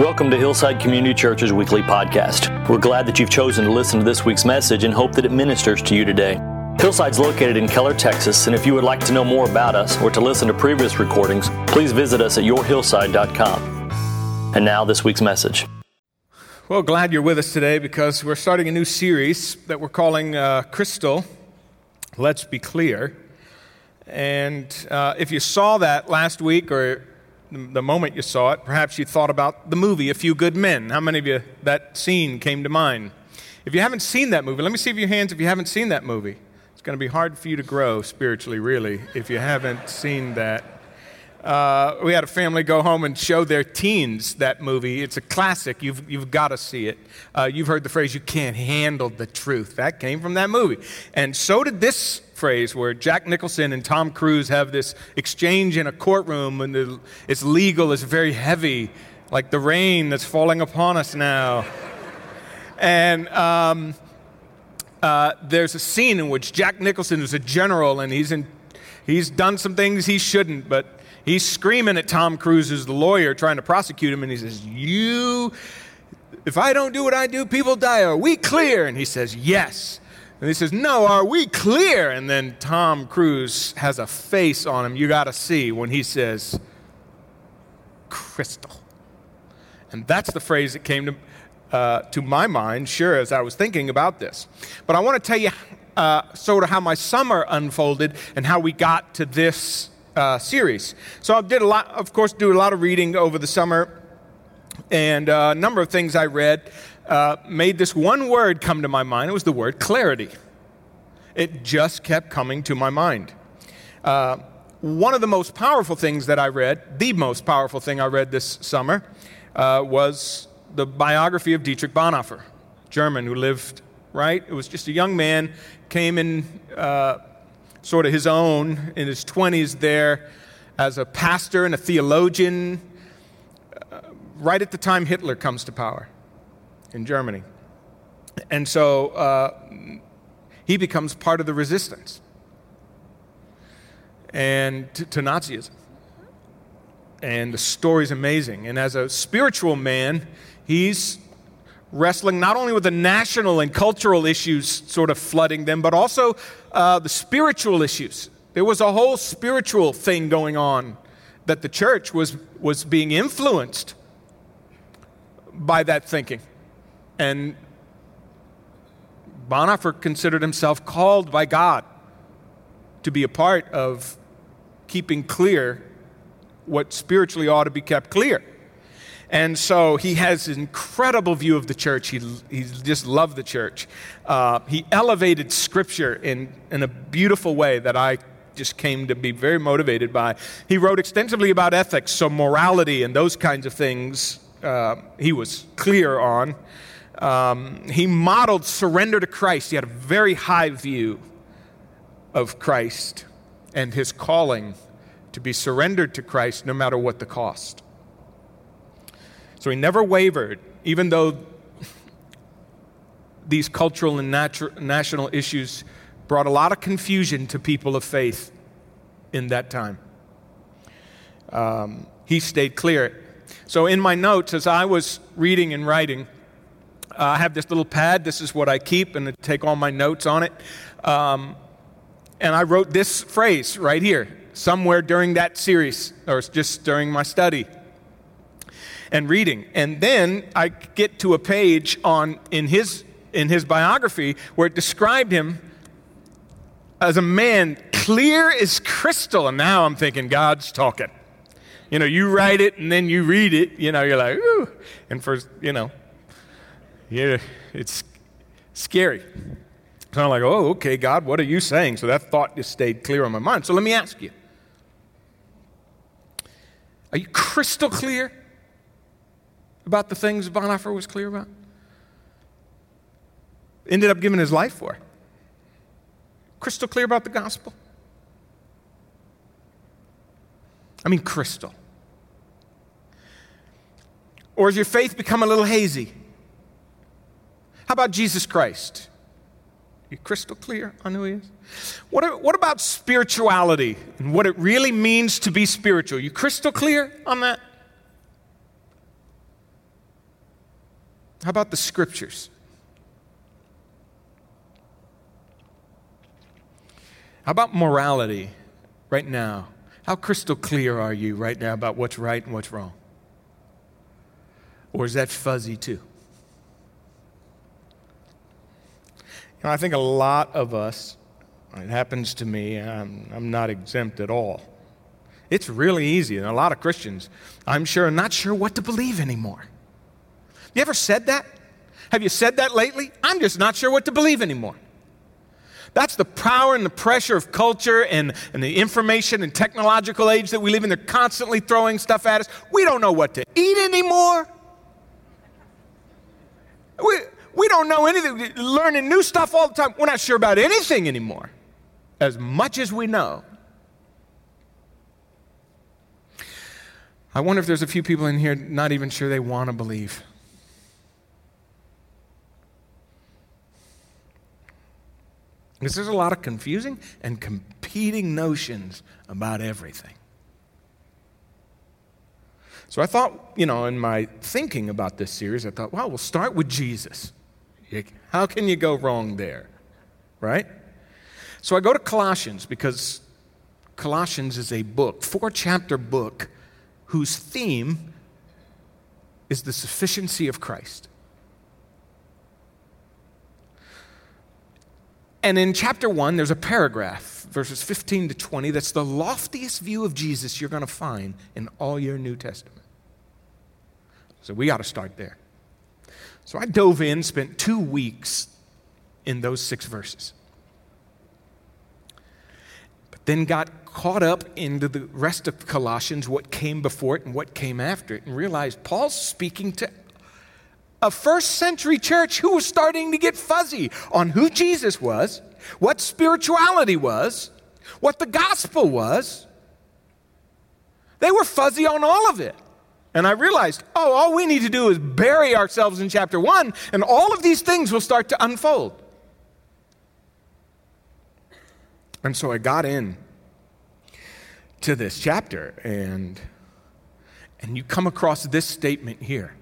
Welcome to Hillside Community Church's weekly podcast. We're glad that you've chosen to listen to this week's message and hope that it ministers to you today. Hillside's located in Keller, Texas, and if you would like to know more about us or to listen to previous recordings, please visit us at yourhillside.com. And now, this week's message. Well, glad you're with us today because we're starting a new series that we're calling uh, Crystal. Let's be clear. And uh, if you saw that last week or the moment you saw it, perhaps you thought about the movie A Few Good Men. How many of you that scene came to mind? If you haven't seen that movie, let me see if your hands if you haven't seen that movie. It's going to be hard for you to grow spiritually, really, if you haven't seen that. Uh, we had a family go home and show their teens that movie. It's a classic. You've, you've got to see it. Uh, you've heard the phrase, you can't handle the truth. That came from that movie. And so did this phrase where Jack Nicholson and Tom Cruise have this exchange in a courtroom and the, it's legal, it's very heavy, like the rain that's falling upon us now. and um, uh, there's a scene in which Jack Nicholson is a general and he's, in, he's done some things he shouldn't, but He's screaming at Tom Cruise, who's the lawyer trying to prosecute him, and he says, You, if I don't do what I do, people die. Are we clear? And he says, Yes. And he says, No, are we clear? And then Tom Cruise has a face on him you got to see when he says, Crystal. And that's the phrase that came to, uh, to my mind, sure, as I was thinking about this. But I want to tell you uh, sort of how my summer unfolded and how we got to this uh, series. So I did a lot, of course, do a lot of reading over the summer, and uh, a number of things I read uh, made this one word come to my mind. It was the word clarity. It just kept coming to my mind. Uh, one of the most powerful things that I read, the most powerful thing I read this summer, uh, was the biography of Dietrich Bonhoeffer, German who lived right. It was just a young man, came in uh, sort of his own in his 20s there as a pastor and a theologian, uh, right at the time Hitler comes to power in Germany. And so uh, he becomes part of the resistance and to, to Nazism. And the story's amazing. And as a spiritual man, he's wrestling not only with the national and cultural issues sort of flooding them, but also uh, the spiritual issues. There was a whole spiritual thing going on that the church was, was being influenced by that thinking. And Bonhoeffer considered himself called by God to be a part of keeping clear what spiritually ought to be kept clear. And so he has an incredible view of the church. He, he just loved the church. Uh, he elevated Scripture in, in a beautiful way that I just came to be very motivated by. He wrote extensively about ethics, so morality and those kinds of things uh, he was clear on. Um, he modeled surrender to Christ. He had a very high view of Christ and his calling to be surrendered to Christ no matter what the cost. So he never wavered, even though these cultural and natu- national issues brought a lot of confusion to people of faith in that time. Um, he stayed clear. So, in my notes, as I was reading and writing, I have this little pad. This is what I keep, and I take all my notes on it. Um, and I wrote this phrase right here, somewhere during that series, or just during my study and reading. And then I get to a page on in his in his biography where it described him as a man clear as crystal. And now I'm thinking God's talking. You know, you write it and then you read it, you know, you're like, ooh. And for, you know, yeah, it's scary. So I'm like, oh, okay, God, what are you saying? So that thought just stayed clear on my mind. So let me ask you Are you crystal clear about the things Bonhoeffer was clear about? Ended up giving his life for. Crystal clear about the gospel. I mean, crystal. Or has your faith become a little hazy? How about Jesus Christ? You crystal clear on who he is? What, what about spirituality and what it really means to be spiritual? You crystal clear on that? How about the scriptures? How about morality right now? How crystal clear are you right now about what's right and what's wrong? Or is that fuzzy too? You know, I think a lot of us, it happens to me, I'm, I'm not exempt at all. It's really easy, and a lot of Christians, I'm sure, are not sure what to believe anymore. You ever said that? Have you said that lately? I'm just not sure what to believe anymore. That's the power and the pressure of culture and, and the information and technological age that we live in. They're constantly throwing stuff at us. We don't know what to eat anymore. We, we don't know anything, learning new stuff all the time. We're not sure about anything anymore, as much as we know. I wonder if there's a few people in here not even sure they want to believe. Because there's a lot of confusing and competing notions about everything. So I thought, you know, in my thinking about this series, I thought, well, we'll start with Jesus. How can you go wrong there? Right? So I go to Colossians because Colossians is a book, four chapter book, whose theme is the sufficiency of Christ. And in chapter 1, there's a paragraph, verses 15 to 20, that's the loftiest view of Jesus you're going to find in all your New Testament. So we got to start there. So I dove in, spent two weeks in those six verses. But then got caught up into the rest of Colossians, what came before it and what came after it, and realized Paul's speaking to a first century church who was starting to get fuzzy on who Jesus was, what spirituality was, what the gospel was. They were fuzzy on all of it. And I realized, oh, all we need to do is bury ourselves in chapter one, and all of these things will start to unfold. And so I got in to this chapter, and, and you come across this statement here.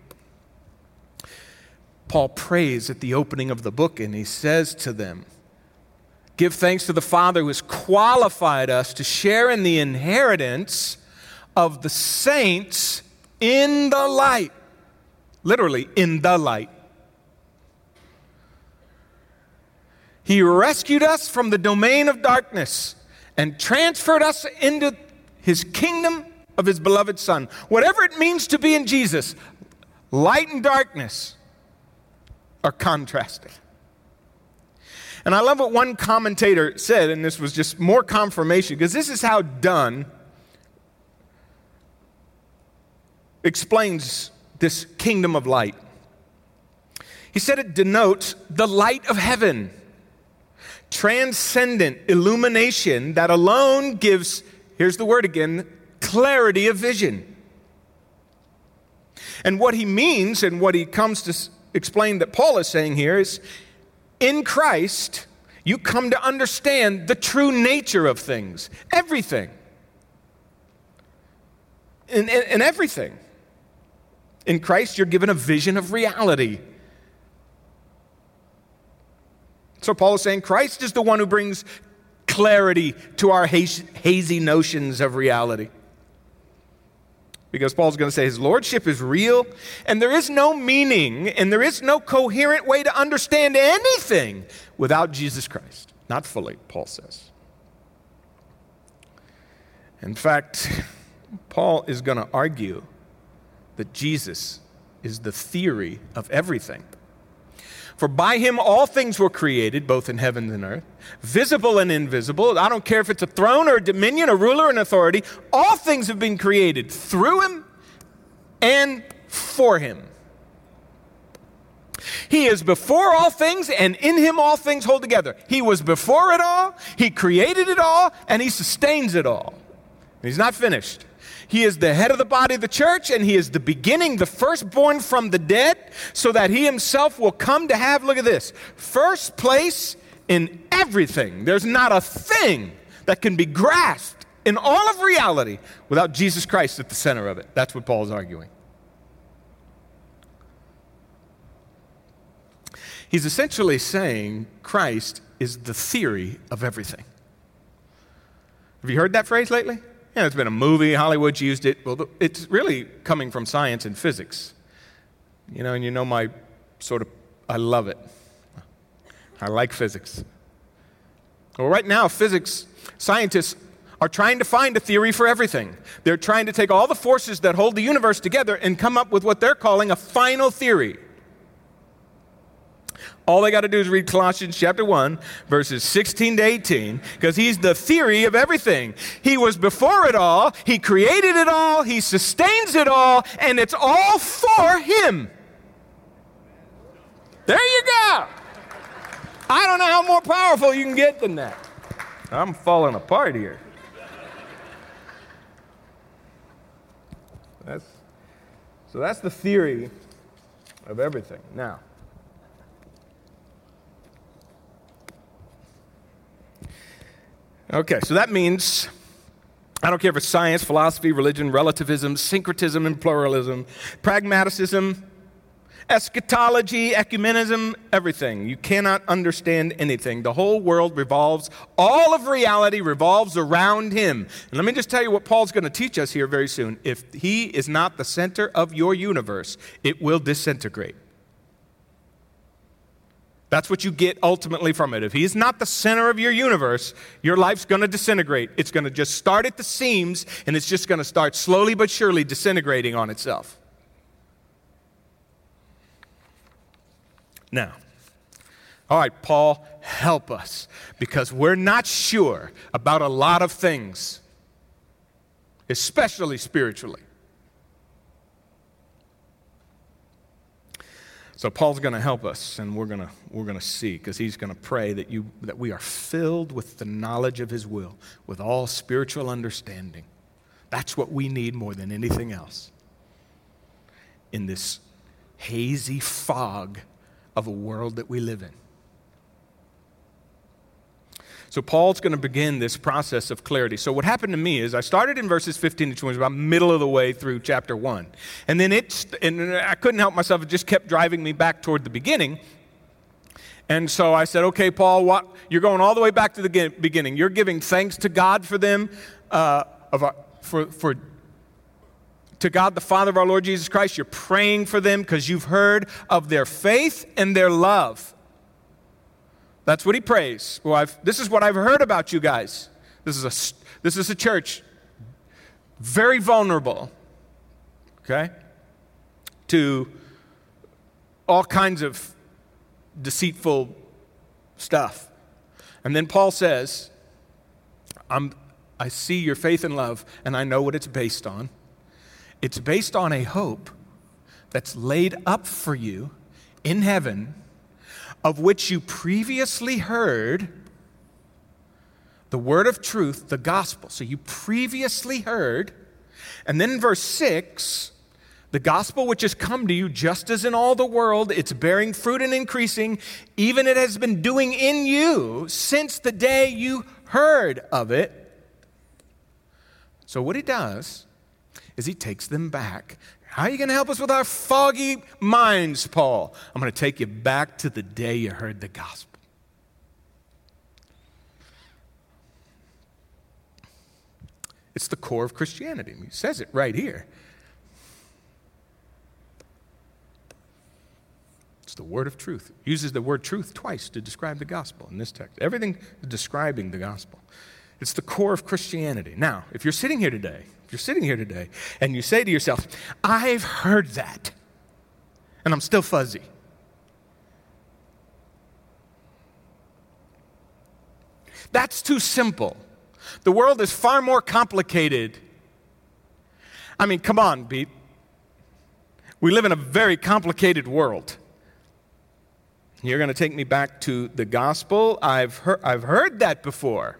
Paul prays at the opening of the book, and he says to them, Give thanks to the Father who has qualified us to share in the inheritance of the saints in the light. Literally, in the light. He rescued us from the domain of darkness and transferred us into his kingdom of his beloved Son. Whatever it means to be in Jesus, light and darkness are contrasted. And I love what one commentator said, and this was just more confirmation, because this is how Dunn explains this kingdom of light. He said it denotes the light of heaven, transcendent illumination that alone gives, here's the word again, clarity of vision. And what he means and what he comes to explain that Paul is saying here is in Christ, you come to understand the true nature of things, everything. In, in, in everything. In Christ, you're given a vision of reality. So Paul is saying Christ is the one who brings clarity to our hazy notions of reality. Because Paul's going to say his lordship is real, and there is no meaning and there is no coherent way to understand anything without Jesus Christ. Not fully, Paul says. In fact, Paul is going to argue that Jesus is the theory of everything. For by him all things were created, both in heaven and earth, visible and invisible. I don't care if it's a throne or a dominion, a ruler, or an authority. All things have been created through him and for him. He is before all things, and in him all things hold together. He was before it all, he created it all, and he sustains it all. And He's not finished. He is the head of the body of the church, and he is the beginning, the firstborn from the dead, so that he himself will come to have, look at this, first place in everything. There's not a thing that can be grasped in all of reality without Jesus Christ at the center of it. That's what Paul is arguing. He's essentially saying Christ is the theory of everything. Have you heard that phrase lately? Yeah, it's been a movie, Hollywood's used it. Well, it's really coming from science and physics. You know, and you know my sort of, I love it. I like physics. Well, right now, physics scientists are trying to find a theory for everything. They're trying to take all the forces that hold the universe together and come up with what they're calling a final theory. All they got to do is read Colossians chapter 1, verses 16 to 18, because he's the theory of everything. He was before it all, he created it all, he sustains it all, and it's all for him. There you go. I don't know how more powerful you can get than that. I'm falling apart here. That's, so that's the theory of everything. Now, okay, so that means I don't care if it's science, philosophy, religion, relativism, syncretism and pluralism, pragmatism, eschatology, ecumenism, everything. You cannot understand anything. The whole world revolves, all of reality revolves around him. And let me just tell you what Paul's going to teach us here very soon. If he is not the center of your universe, it will disintegrate. That's what you get ultimately from it. If he's not the center of your universe, your life's going to disintegrate. It's going to just start at the seams, and it's just going to start slowly but surely disintegrating on itself. Now, all right, Paul, help us because we're not sure about a lot of things, especially spiritually. So Paul's going to help us, and we're going to we're going to see because he's going to pray that you that we are filled with the knowledge of His will, with all spiritual understanding. That's what we need more than anything else in this hazy fog of a world that we live in. So, Paul's going to begin this process of clarity. So, what happened to me is I started in verses 15 to 20, about middle of the way through chapter 1. And then it, and I couldn't help myself, it just kept driving me back toward the beginning. And so I said, okay, Paul, what, you're going all the way back to the beginning. You're giving thanks to God for them, uh, of our, for, for to God the Father of our Lord Jesus Christ. You're praying for them because you've heard of their faith and their love. That's what he prays. Well, I've, this is what I've heard about you guys. This is a, this is a church very vulnerable, okay, to all kinds of deceitful stuff. And then Paul says, I'm, I see your faith and love, and I know what it's based on. It's based on a hope that's laid up for you in heaven, of which you previously heard the word of truth, the gospel. So you previously heard. And then in verse 6, the gospel which has come to you just as in all the world, it's bearing fruit and increasing, even it has been doing in you since the day you heard of it. So what he does is he takes them back. How are you going to help us with our foggy minds, Paul? I'm going to take you back to the day you heard the gospel. It's the core of Christianity. He says it right here. It's the word of truth. He uses the word truth twice to describe the gospel in this text. Everything describing the gospel. It's the core of Christianity. Now, if you're sitting here today you're sitting here today and you say to yourself, I've heard that, and I'm still fuzzy. That's too simple. The world is far more complicated. I mean, come on, Pete. We live in a very complicated world. You're going to take me back to the gospel. I've heard, I've heard that before.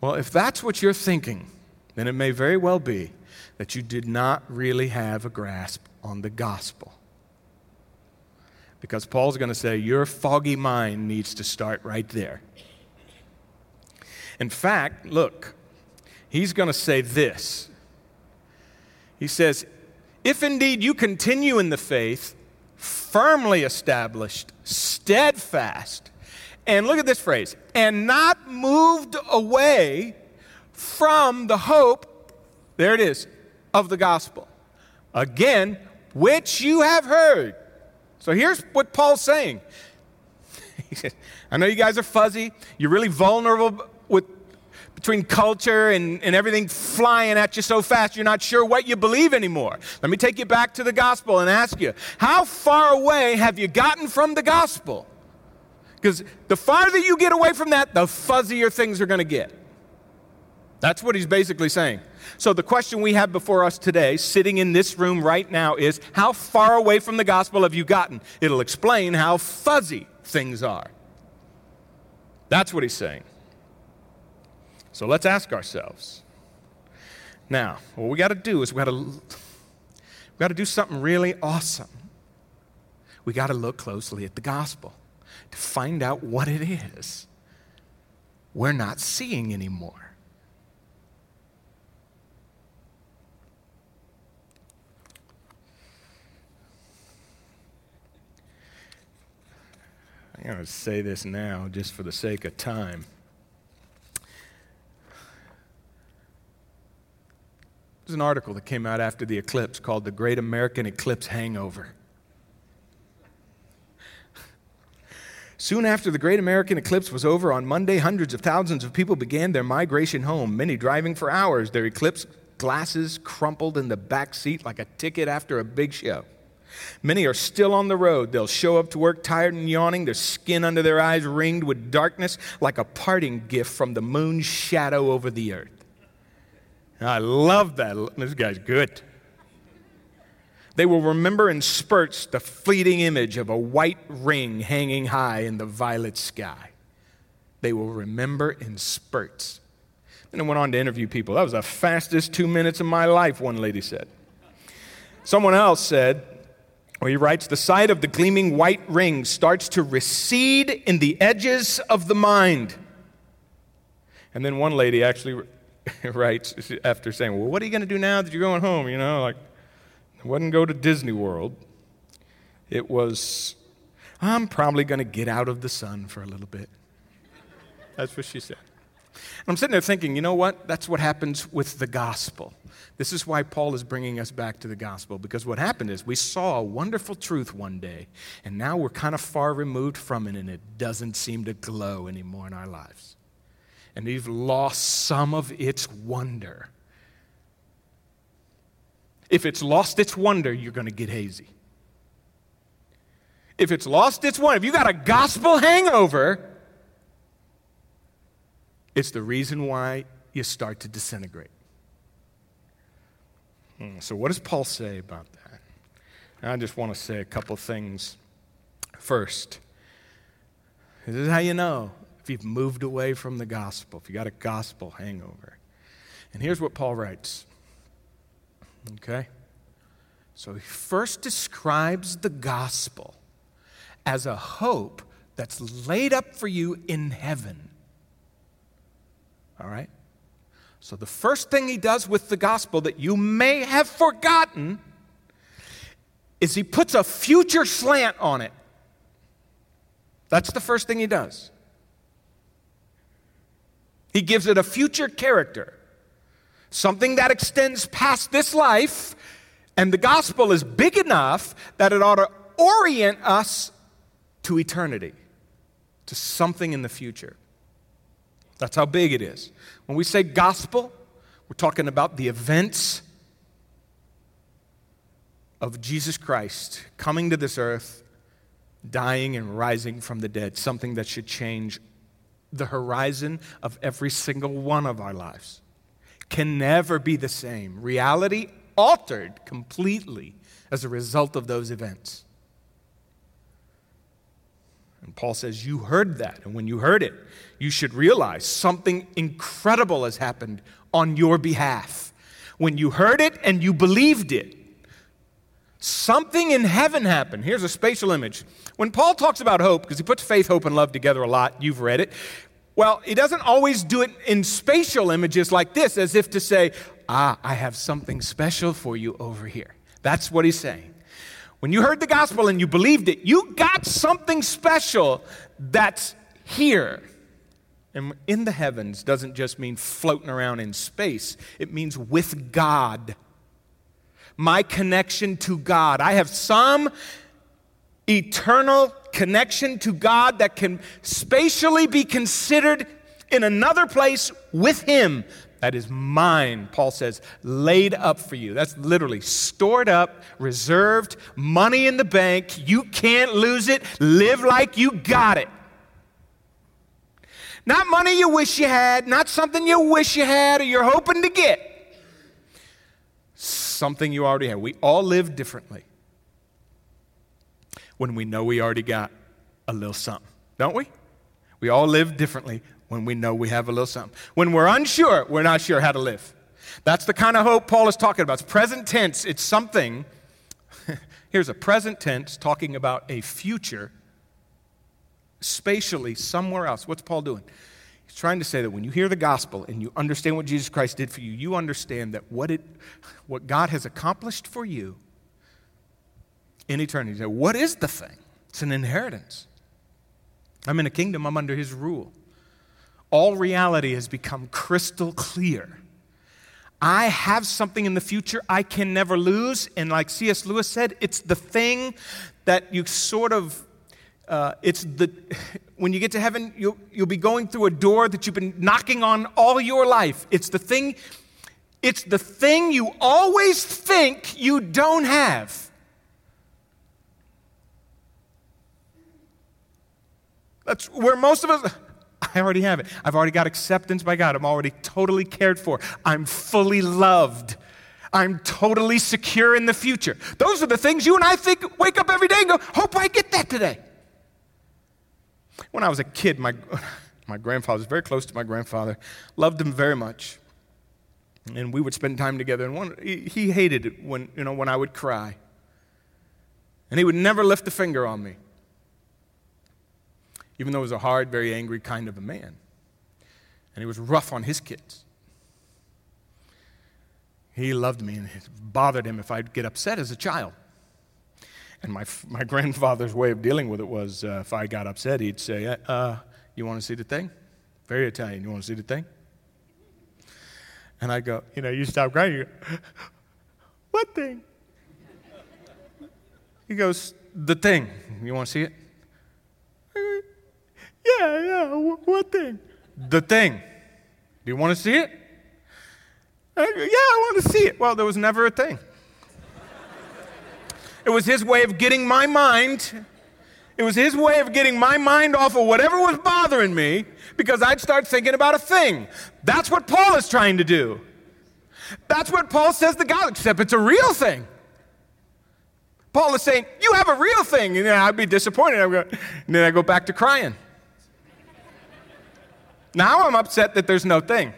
Well, if that's what you're thinking, then it may very well be that you did not really have a grasp on the gospel. Because Paul's going to say your foggy mind needs to start right there. In fact, look, he's going to say this. He says, If indeed you continue in the faith, firmly established, steadfast. And look at this phrase and not moved away from the hope, there it is, of the gospel. Again, which you have heard. So here's what Paul's saying. He says, I know you guys are fuzzy. You're really vulnerable with between culture and, and everything flying at you so fast, you're not sure what you believe anymore. Let me take you back to the gospel and ask you, how far away have you gotten from the gospel? Because the farther you get away from that, the fuzzier things are going to get. That's what he's basically saying. So, the question we have before us today, sitting in this room right now, is how far away from the gospel have you gotten? It'll explain how fuzzy things are. That's what he's saying. So, let's ask ourselves. Now, what we got to do is we got to we got to do something really awesome. We got to look closely at the gospel to find out what it is we're not seeing anymore. I'm going to say this now just for the sake of time. There's an article that came out after the eclipse called The Great American Eclipse Hangover. Soon after the Great American Eclipse was over on Monday, hundreds of thousands of people began their migration home, many driving for hours, their eclipse glasses crumpled in the back seat like a ticket after a big show. Many are still on the road. They'll show up to work tired and yawning, their skin under their eyes ringed with darkness like a parting gift from the moon's shadow over the earth. I love that. This guy's good. They will remember in spurts the fleeting image of a white ring hanging high in the violet sky. They will remember in spurts. And I went on to interview people. That was the fastest two minutes of my life, one lady said. Someone else said, or he writes, the sight of the gleaming white ring starts to recede in the edges of the mind. And then one lady actually writes after saying, Well, what are you going to do now that you're going home? You know, like, it wasn't go to Disney World. It was, I'm probably going to get out of the sun for a little bit. That's what she said. And I'm sitting there thinking, you know what? That's what happens with the gospel. This is why Paul is bringing us back to the gospel, because what happened is we saw a wonderful truth one day, and now we're kind of far removed from it, and it doesn't seem to glow anymore in our lives. And we've lost some of its wonder. If it's lost its wonder, you're going to get hazy. If it's lost its wonder, if you got a gospel hangover, it's the reason why you start to disintegrate. Hmm, so, what does Paul say about that? I just want to say a couple things. First, this is how you know if you've moved away from the gospel, if you got a gospel hangover. And here's what Paul writes. Okay? So he first describes the gospel as a hope that's laid up for you in heaven. All right? So, the first thing he does with the gospel that you may have forgotten is he puts a future slant on it. That's the first thing he does. He gives it a future character, something that extends past this life, and the gospel is big enough that it ought to orient us to eternity, to something in the future. That's how big it is. When we say gospel, we're talking about the events of Jesus Christ coming to this earth, dying and rising from the dead, something that should change the horizon of every single one of our lives. Can never be the same. Reality altered completely as a result of those events. And Paul says, You heard that. And when you heard it, you should realize something incredible has happened on your behalf. When you heard it and you believed it, something in heaven happened. Here's a spatial image. When Paul talks about hope, because he puts faith, hope, and love together a lot, you've read it. Well, he doesn't always do it in spatial images like this, as if to say, Ah, I have something special for you over here. That's what he's saying. When you heard the gospel and you believed it, you got something special that's here. And in the heavens doesn't just mean floating around in space, it means with God. My connection to God. I have some eternal connection to God that can spatially be considered in another place with Him. That is mine, Paul says, laid up for you. That's literally stored up, reserved, money in the bank. You can't lose it. Live like you got it. Not money you wish you had, not something you wish you had or you're hoping to get. Something you already have. We all live differently when we know we already got a little something, don't we? We all live differently when we know we have a little something. When we're unsure, we're not sure how to live. That's the kind of hope Paul is talking about. It's present tense, it's something. Here's a present tense talking about a future spatially somewhere else. What's Paul doing? He's trying to say that when you hear the gospel and you understand what Jesus Christ did for you, you understand that what, it, what God has accomplished for you in eternity. What is the thing? It's an inheritance. I'm in a kingdom, I'm under his rule all reality has become crystal clear. I have something in the future I can never lose. And like C.S. Lewis said, it's the thing that you sort of, uh, it's the, when you get to heaven, you'll, you'll be going through a door that you've been knocking on all your life. It's the thing, it's the thing you always think you don't have. That's where most of us, I already have it. I've already got acceptance by God. I'm already totally cared for. I'm fully loved. I'm totally secure in the future. Those are the things you and I think, wake up every day and go, hope I get that today. When I was a kid, my, my grandfather was very close to my grandfather, loved him very much. And we would spend time together. And one, he, hated it when, you know, when I would cry. And he would never lift a finger on me even though he was a hard, very angry kind of a man. And he was rough on his kids. He loved me, and it bothered him if I'd get upset as a child. And my, my grandfather's way of dealing with it was uh, if I got upset, he'd say, uh, uh You want to see the thing? Very Italian. You want to see the thing? And I go, You know, you stop crying. You go, What thing? He goes, The thing. You want to see it? Yeah, yeah, what thing? The thing. Do you want to see it? I yeah, I want to see it. Well, there was never a thing. It was his way of getting my mind. It was his way of getting my mind off of whatever was bothering me because I'd start thinking about a thing. That's what Paul is trying to do. That's what Paul says to God, except it's a real thing. Paul is saying, You have a real thing. And I'd be disappointed. and then I go back to crying. Now I'm upset that there's no thing.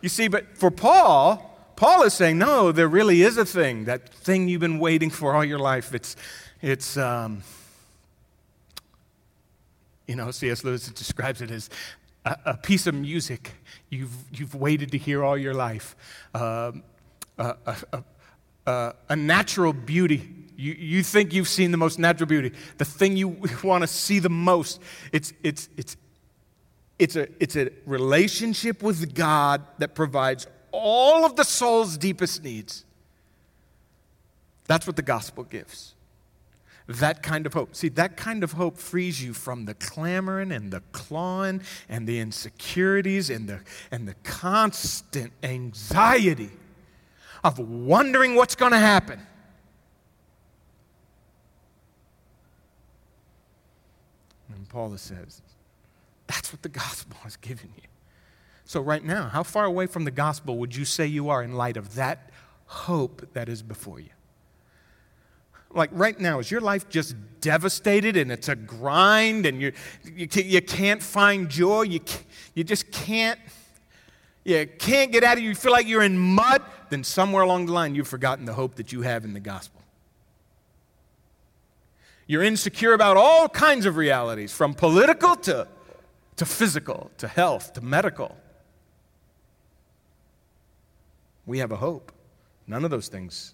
You see, but for Paul, Paul is saying, no, there really is a thing, that thing you've been waiting for all your life. It's, it's um, you know, C.S. Lewis describes it as a, a, piece of music you've, you've waited to hear all your life, um, a, a, a natural beauty you, you think you've seen the most natural beauty, the thing you want to see the most. It's, it's, it's it's a, it's a relationship with God that provides all of the soul's deepest needs. That's what the gospel gives. That kind of hope. See, that kind of hope frees you from the clamoring and the clawing and the insecurities and the, and the constant anxiety of wondering what's going to happen. And Paul says, what the gospel has given you. So, right now, how far away from the gospel would you say you are in light of that hope that is before you? Like right now, is your life just devastated and it's a grind and you, you, you can't find joy? You, you just can't, you can't get out of it. You feel like you're in mud? Then somewhere along the line, you've forgotten the hope that you have in the gospel. You're insecure about all kinds of realities, from political to to physical, to health, to medical. We have a hope. None of those things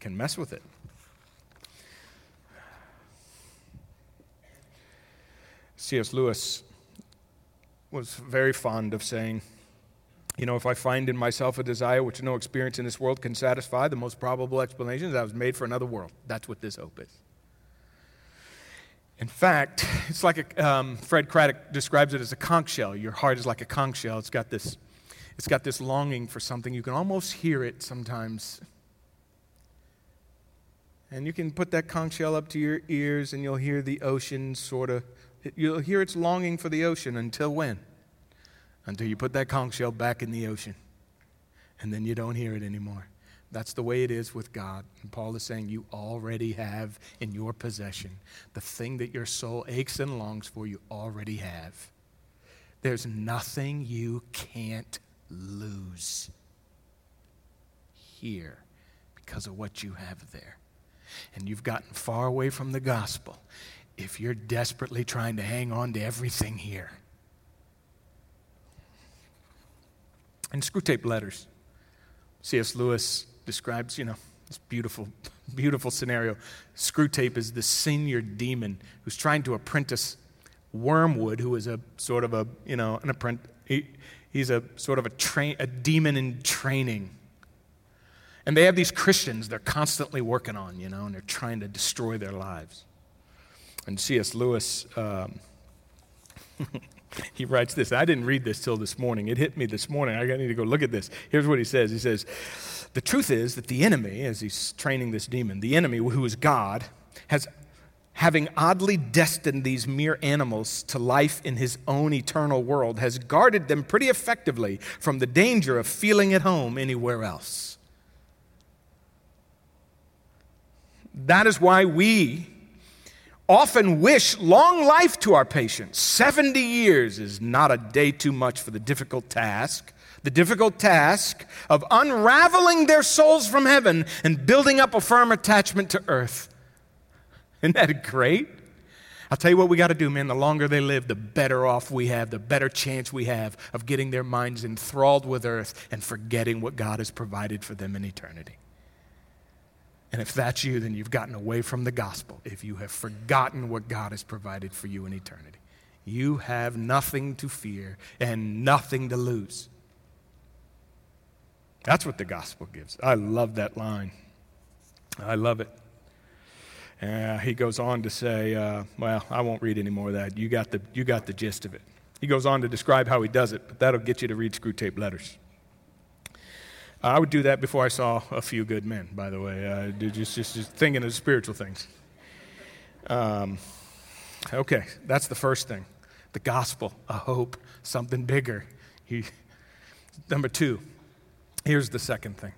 can mess with it. C.S. Lewis was very fond of saying, you know, if I find in myself a desire which no experience in this world can satisfy, the most probable explanation is I was made for another world. That's what this hope is. In fact, it's like a, um, Fred Craddock describes it as a conch shell. Your heart is like a conch shell. It's got this, it's got this longing for something. You can almost hear it sometimes. And you can put that conch shell up to your ears, and you'll hear the ocean sort of You'll hear its longing for the ocean until when? Until you put that conch shell back in the ocean. And then you don't hear it anymore. That's the way it is with God. And Paul is saying you already have in your possession the thing that your soul aches and longs for, you already have. There's nothing you can't lose here because of what you have there. And you've gotten far away from the gospel if you're desperately trying to hang on to everything here. In Screwtape Letters, C.S. Lewis describes, you know, this beautiful, beautiful scenario. Screwtape is the senior demon who's trying to apprentice Wormwood, who is a sort of a, you know, an apprentice. He, he's a sort of a, train, a demon in training. And they have these Christians they're constantly working on, you know, and they're trying to destroy their lives. And C.S. Lewis, um, he writes this. I didn't read this till this morning. It hit me this morning. I need to go look at this. Here's what he says He says, The truth is that the enemy, as he's training this demon, the enemy, who is God, has having oddly destined these mere animals to life in his own eternal world, has guarded them pretty effectively from the danger of feeling at home anywhere else. That is why we often wish long life to our patients. 70 years is not a day too much for the difficult task. The difficult task of unraveling their souls from heaven and building up a firm attachment to earth. Isn't that great? I'll tell you what we got to do, man. The longer they live, the better off we have, the better chance we have of getting their minds enthralled with earth and forgetting what God has provided for them in eternity. And if that's you, then you've gotten away from the gospel. If you have forgotten what God has provided for you in eternity, you have nothing to fear and nothing to lose. That's what the gospel gives. I love that line. I love it. Uh, he goes on to say, uh, well, I won't read any more of that. You got, the, you got the gist of it. He goes on to describe how he does it, but that'll get you to read Screwtape Letters. I would do that before I saw a few good men, by the way, uh, just, just, just thinking of spiritual things. Um, okay, that's the first thing the gospel, a hope, something bigger. He, number two, here's the second thing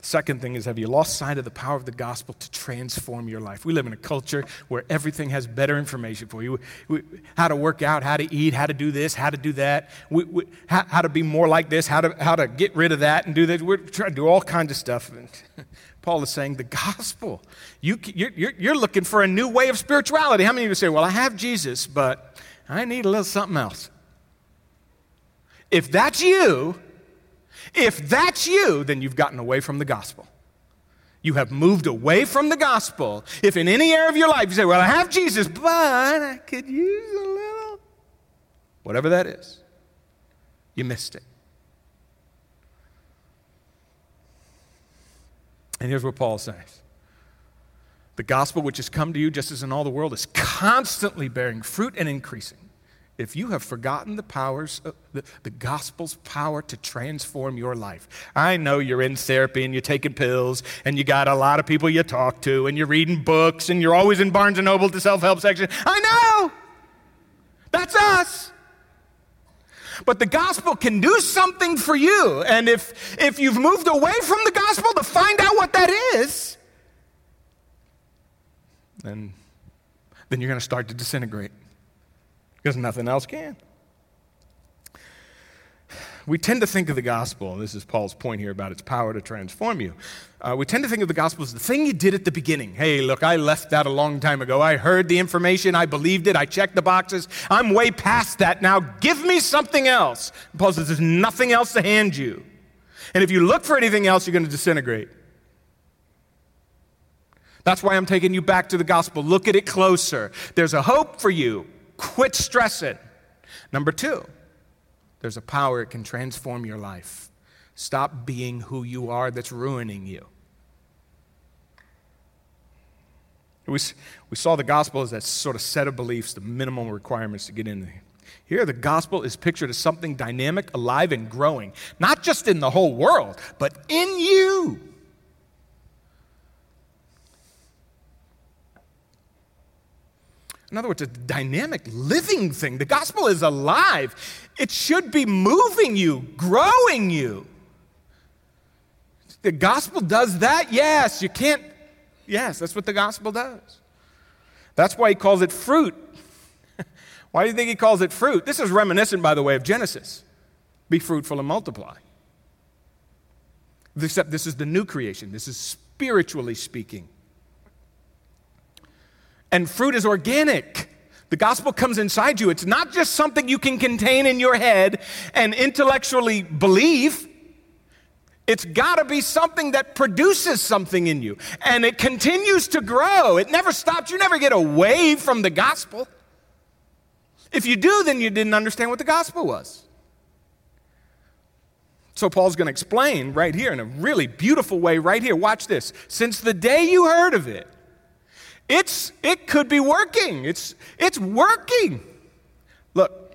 Second thing is, have you lost sight of the power of the gospel to transform your life? We live in a culture where everything has better information for you we, how to work out, how to eat, how to do this, how to do that, we, we, how, how, to be more like this, how to, how to get rid of that and do this. We're trying to do all kinds of stuff. And Paul is saying the gospel. You, you're, you're looking for a new way of spirituality. How many of you say, Well, I have Jesus, but I need a little something else? If that's you, if that's you, then you've gotten away from the gospel. You have moved away from the gospel. If in any area of your life you say, Well, I have Jesus, but I could use a little, whatever that is, you missed it. And here's what Paul says The gospel which has come to you, just as in all the world, is constantly bearing fruit and increasing if you have forgotten the powers, uh, the, the gospel's power to transform your life. I know you're in therapy and you're taking pills and you got a lot of people you talk to and you're reading books and you're always in Barnes and Noble, the self help section. I know! That's us. But the gospel can do something for you. And if, if you've moved away from the gospel to find out what that is, then, then you're going to start to disintegrate because nothing else can. We tend to think of the gospel, and this is Paul's point here about its power to transform you. Uh, we tend to think of the gospel as the thing you did at the beginning. Hey, look, I left that a long time ago. I heard the information, I believed it, I checked the boxes. I'm way past that now. Give me something else. Paul says there's nothing else to hand you. And if you look for anything else, you're going to disintegrate. That's why I'm taking you back to the gospel. Look at it closer. There's a hope for you. Quit stressing. Number two, there's a power it can transform your life. Stop being who you are that's ruining you. We, we saw the gospel as that sort of set of beliefs, the minimum requirements to get in there. Here, the gospel is pictured as something dynamic, alive, and growing, not just in the whole world, but in you. In other words, a dynamic, living thing. The gospel is alive. It should be moving you, growing you. The gospel does that? Yes. You can't. Yes, that's what the gospel does. That's why he calls it fruit. why do you think he calls it fruit? This is reminiscent, by the way, of Genesis be fruitful and multiply. Except this is the new creation, this is spiritually speaking. And fruit is organic. The gospel comes inside you. It's not just something you can contain in your head and intellectually believe. It's got to be something that produces something in you. And it continues to grow. It never stops. You never get away from the gospel. If you do, then you didn't understand what the gospel was. So Paul's going to explain right here in a really beautiful way, right here. Watch this. Since the day you heard of it, it's, it could be working. It's, it's working. Look,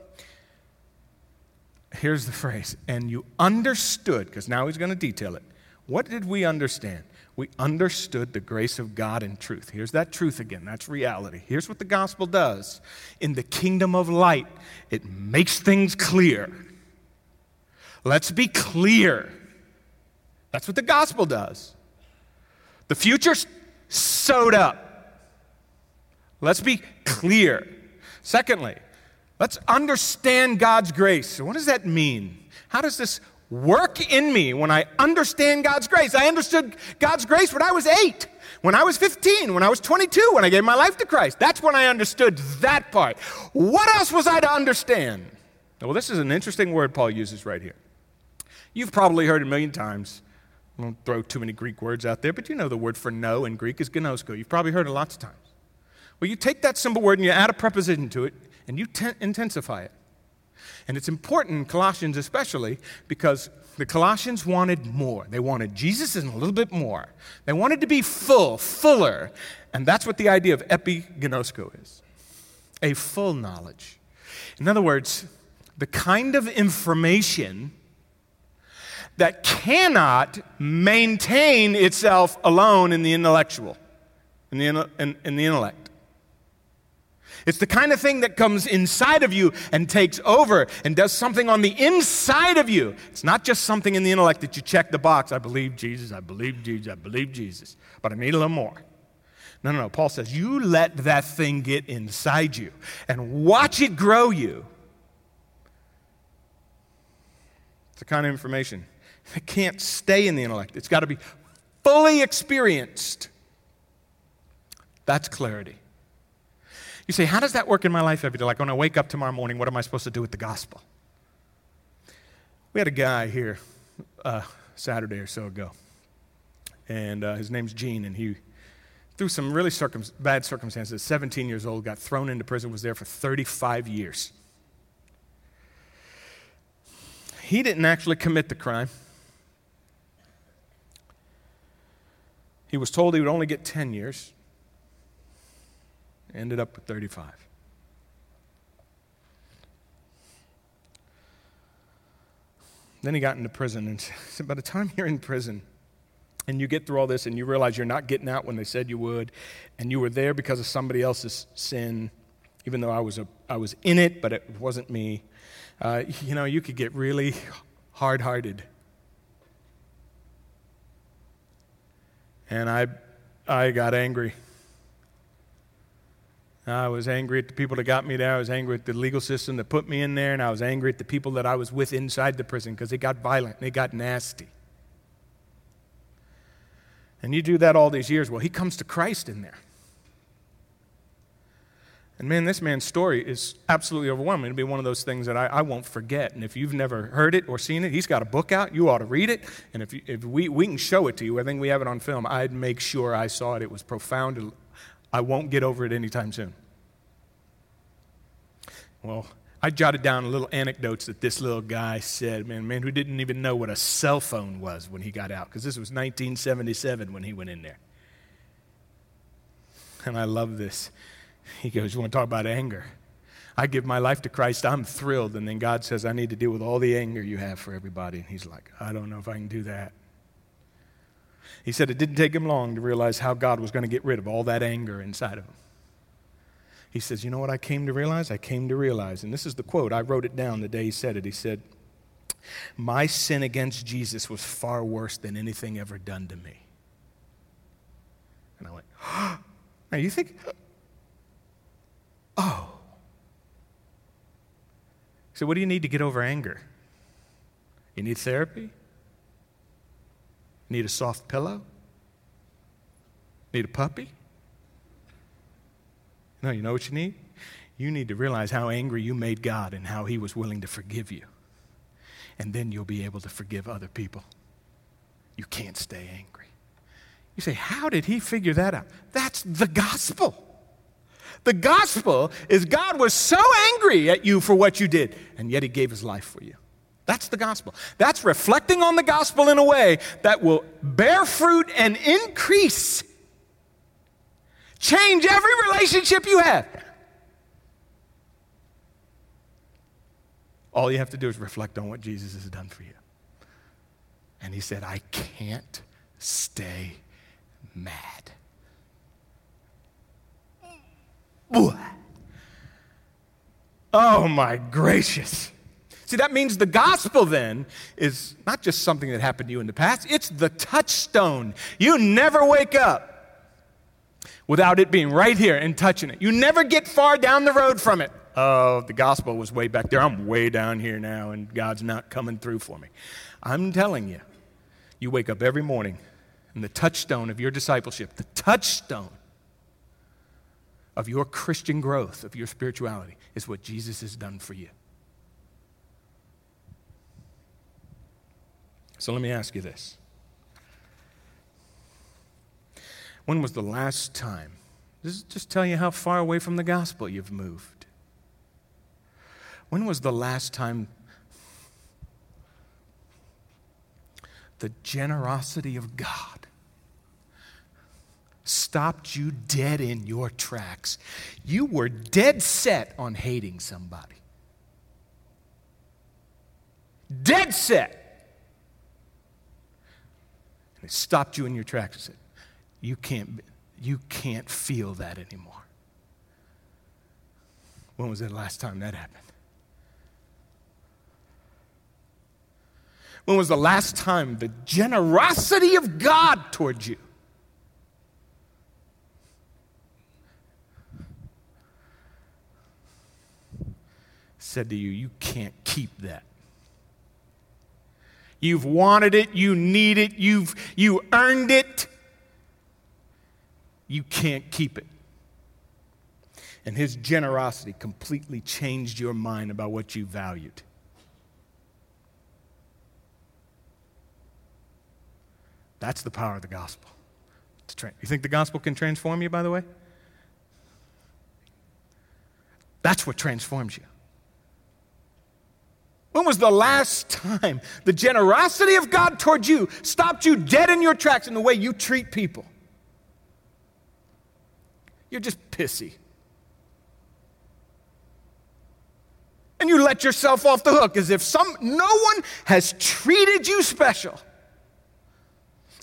here's the phrase, and you understood, because now he's going to detail it. What did we understand? We understood the grace of God and truth. Here's that truth again. That's reality. Here's what the gospel does in the kingdom of light it makes things clear. Let's be clear. That's what the gospel does. The future's sewed up. Let's be clear. Secondly, let's understand God's grace. What does that mean? How does this work in me when I understand God's grace? I understood God's grace when I was eight, when I was 15, when I was 22, when I gave my life to Christ. That's when I understood that part. What else was I to understand? Well, this is an interesting word Paul uses right here. You've probably heard a million times. I won't throw too many Greek words out there, but you know the word for know in Greek is gnosko. You've probably heard it lots of times. Well, you take that simple word and you add a preposition to it and you ten- intensify it. And it's important, Colossians especially, because the Colossians wanted more. They wanted Jesus and a little bit more. They wanted to be full, fuller. And that's what the idea of epiginosko is a full knowledge. In other words, the kind of information that cannot maintain itself alone in the intellectual, in the, in, in the intellect. It's the kind of thing that comes inside of you and takes over and does something on the inside of you. It's not just something in the intellect that you check the box. I believe Jesus, I believe Jesus, I believe Jesus, but I need a little more. No, no, no. Paul says, you let that thing get inside you and watch it grow you. It's the kind of information that can't stay in the intellect, it's got to be fully experienced. That's clarity. You say, How does that work in my life every day? Like when I wake up tomorrow morning, what am I supposed to do with the gospel? We had a guy here uh, Saturday or so ago, and uh, his name's Gene, and he, through some really circum- bad circumstances, 17 years old, got thrown into prison, was there for 35 years. He didn't actually commit the crime. He was told he would only get 10 years. Ended up with 35. Then he got into prison, and said, by the time you're in prison, and you get through all this and you realize you're not getting out when they said you would, and you were there because of somebody else's sin, even though I was, a, I was in it, but it wasn't me, uh, you know, you could get really hard hearted. And I, I got angry. I was angry at the people that got me there. I was angry at the legal system that put me in there. And I was angry at the people that I was with inside the prison because it got violent and they got nasty. And you do that all these years. Well, he comes to Christ in there. And man, this man's story is absolutely overwhelming. It'll be one of those things that I, I, won't forget. And if you've never heard it or seen it, he's got a book out. You ought to read it. And if, you, if we, we can show it to you, I think we have it on film. I'd make sure I saw it. It was profound. I won't get over it anytime soon. Well, I jotted down little anecdotes that this little guy said, man, man who didn't even know what a cell phone was when he got out, because this was 1977 when he went in there. And I love this. He goes, You want to talk about anger? I give my life to Christ, I'm thrilled. And then God says, I need to deal with all the anger you have for everybody. And he's like, I don't know if I can do that. He said it didn't take him long to realize how God was going to get rid of all that anger inside of him. He says, You know what I came to realize? I came to realize, and this is the quote, I wrote it down the day he said it. He said, My sin against Jesus was far worse than anything ever done to me. And I went, Now you think, Oh. So, what do you need to get over anger? You need therapy? Need a soft pillow? Need a puppy? No, you know what you need? You need to realize how angry you made God and how He was willing to forgive you. And then you'll be able to forgive other people. You can't stay angry. You say, How did He figure that out? That's the gospel. The gospel is God was so angry at you for what you did, and yet he gave his life for you. That's the gospel. That's reflecting on the gospel in a way that will bear fruit and increase. Change every relationship you have. All you have to do is reflect on what Jesus has done for you. And he said, I can't stay mad. Oh my gracious. See, that means the gospel then is not just something that happened to you in the past, it's the touchstone. You never wake up without it being right here and touching it. You never get far down the road from it. Oh, the gospel was way back there. I'm way down here now, and God's not coming through for me. I'm telling you, you wake up every morning, and the touchstone of your discipleship, the touchstone of your Christian growth, of your spirituality, is what Jesus has done for you. So let me ask you this. When was the last time? This is just tell you how far away from the gospel you've moved. When was the last time the generosity of God stopped you dead in your tracks. You were dead set on hating somebody. Dead set. It stopped you in your tracks and said, You can't, you can't feel that anymore. When was the last time that happened? When was the last time the generosity of God towards you said to you, You can't keep that. You've wanted it, you need it, you've you earned it. You can't keep it. And his generosity completely changed your mind about what you valued. That's the power of the gospel. You think the gospel can transform you, by the way? That's what transforms you. When was the last time the generosity of God toward you stopped you dead in your tracks in the way you treat people? You're just pissy. And you let yourself off the hook as if some no one has treated you special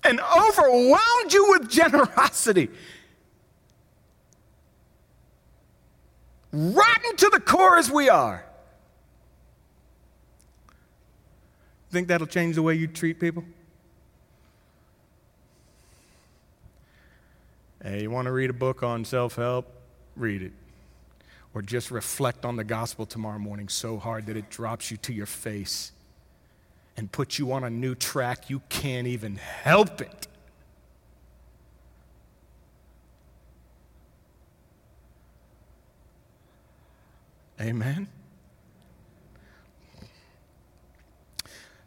and overwhelmed you with generosity. Rotten to the core as we are. Think that'll change the way you treat people? Hey, you want to read a book on self help? Read it. Or just reflect on the gospel tomorrow morning so hard that it drops you to your face and puts you on a new track. You can't even help it. Amen.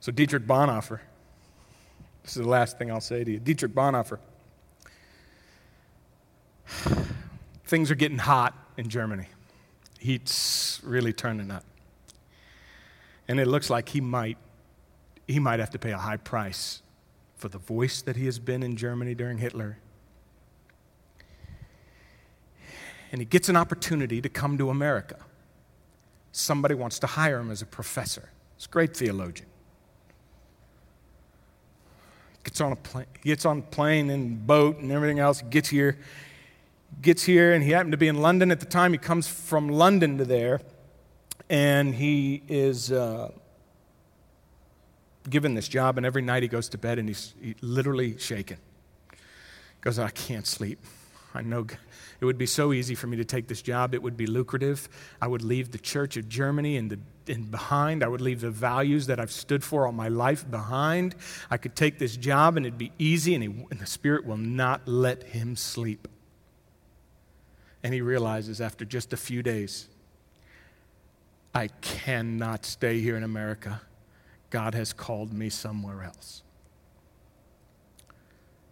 So, Dietrich Bonhoeffer, this is the last thing I'll say to you. Dietrich Bonhoeffer. Things are getting hot in Germany. Heat's really turning up. And it looks like he might, he might have to pay a high price for the voice that he has been in Germany during Hitler. And he gets an opportunity to come to America. Somebody wants to hire him as a professor. He's a great theologian. Gets on a plane, gets on plane and boat and everything else, gets here, gets here, and he happened to be in London at the time. He comes from London to there, and he is uh, given this job, and every night he goes to bed and he's he literally shaken. Goes, I can't sleep. I know it would be so easy for me to take this job. It would be lucrative. I would leave the Church of Germany and, the, and behind. I would leave the values that I've stood for all my life behind. I could take this job and it'd be easy, and, he, and the Spirit will not let him sleep. And he realizes after just a few days, I cannot stay here in America. God has called me somewhere else.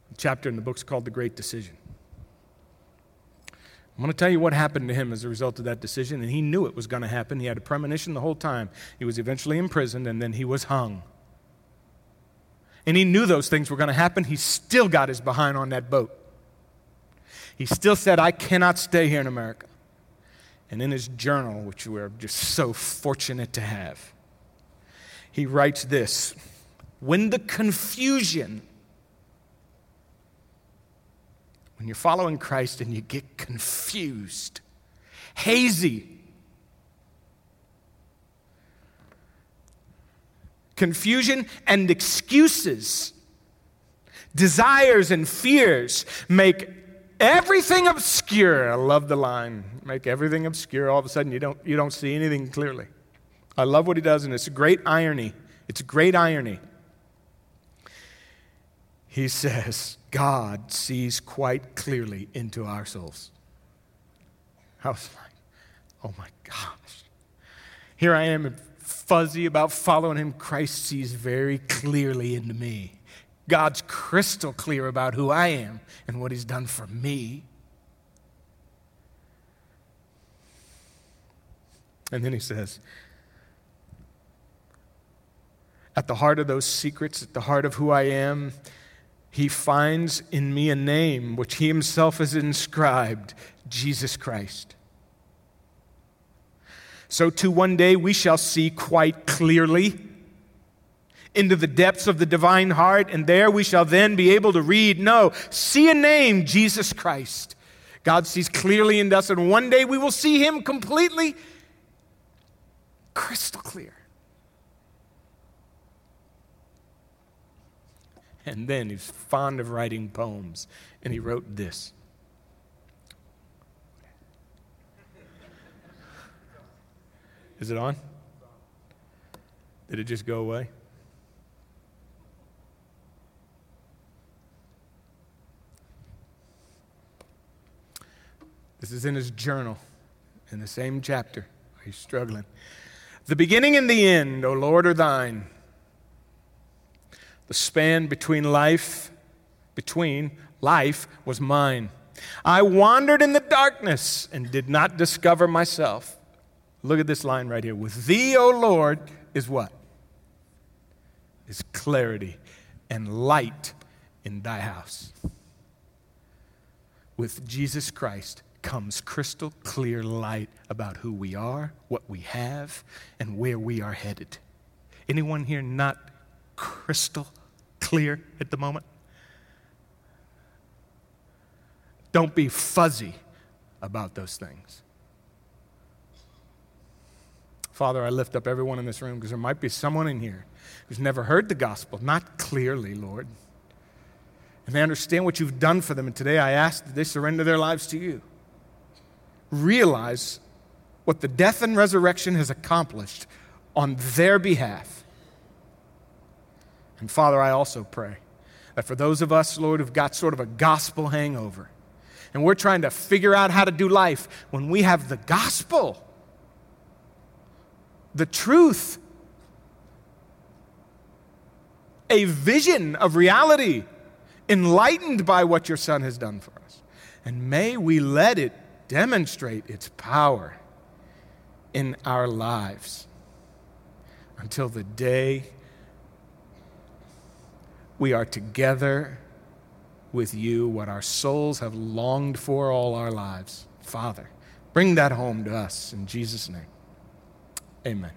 The chapter in the book is called The Great Decision. I'm going to tell you what happened to him as a result of that decision, and he knew it was going to happen. He had a premonition the whole time. He was eventually imprisoned, and then he was hung. And he knew those things were going to happen. He still got his behind on that boat. He still said, I cannot stay here in America. And in his journal, which we're just so fortunate to have, he writes this When the confusion when you're following Christ and you get confused, hazy, confusion and excuses, desires and fears make everything obscure. I love the line. Make everything obscure. All of a sudden, you don't, you don't see anything clearly. I love what he does, and it's a great irony. It's a great irony. He says, God sees quite clearly into our souls. I was like, oh my gosh. Here I am fuzzy about following him. Christ sees very clearly into me. God's crystal clear about who I am and what he's done for me. And then he says, at the heart of those secrets, at the heart of who I am, he finds in me a name which he himself has inscribed Jesus Christ. So, too, one day we shall see quite clearly into the depths of the divine heart, and there we shall then be able to read, no, see a name, Jesus Christ. God sees clearly in us, and one day we will see him completely crystal clear. And then he's fond of writing poems, and he wrote this. Is it on? Did it just go away? This is in his journal, in the same chapter. He's struggling. The beginning and the end, O Lord, are thine. The span between life, between life was mine. I wandered in the darkness and did not discover myself. Look at this line right here. With thee, O Lord, is what? Is clarity and light in thy house. With Jesus Christ comes crystal clear light about who we are, what we have, and where we are headed. Anyone here not crystal clear at the moment? Don't be fuzzy about those things. Father, I lift up everyone in this room because there might be someone in here who's never heard the gospel, not clearly, Lord. And they understand what you've done for them. And today I ask that they surrender their lives to you. Realize what the death and resurrection has accomplished on their behalf and Father, I also pray that for those of us, Lord, who've got sort of a gospel hangover, and we're trying to figure out how to do life when we have the gospel, the truth, a vision of reality, enlightened by what your Son has done for us. And may we let it demonstrate its power in our lives until the day we are together with you, what our souls have longed for all our lives. Father, bring that home to us in Jesus' name. Amen.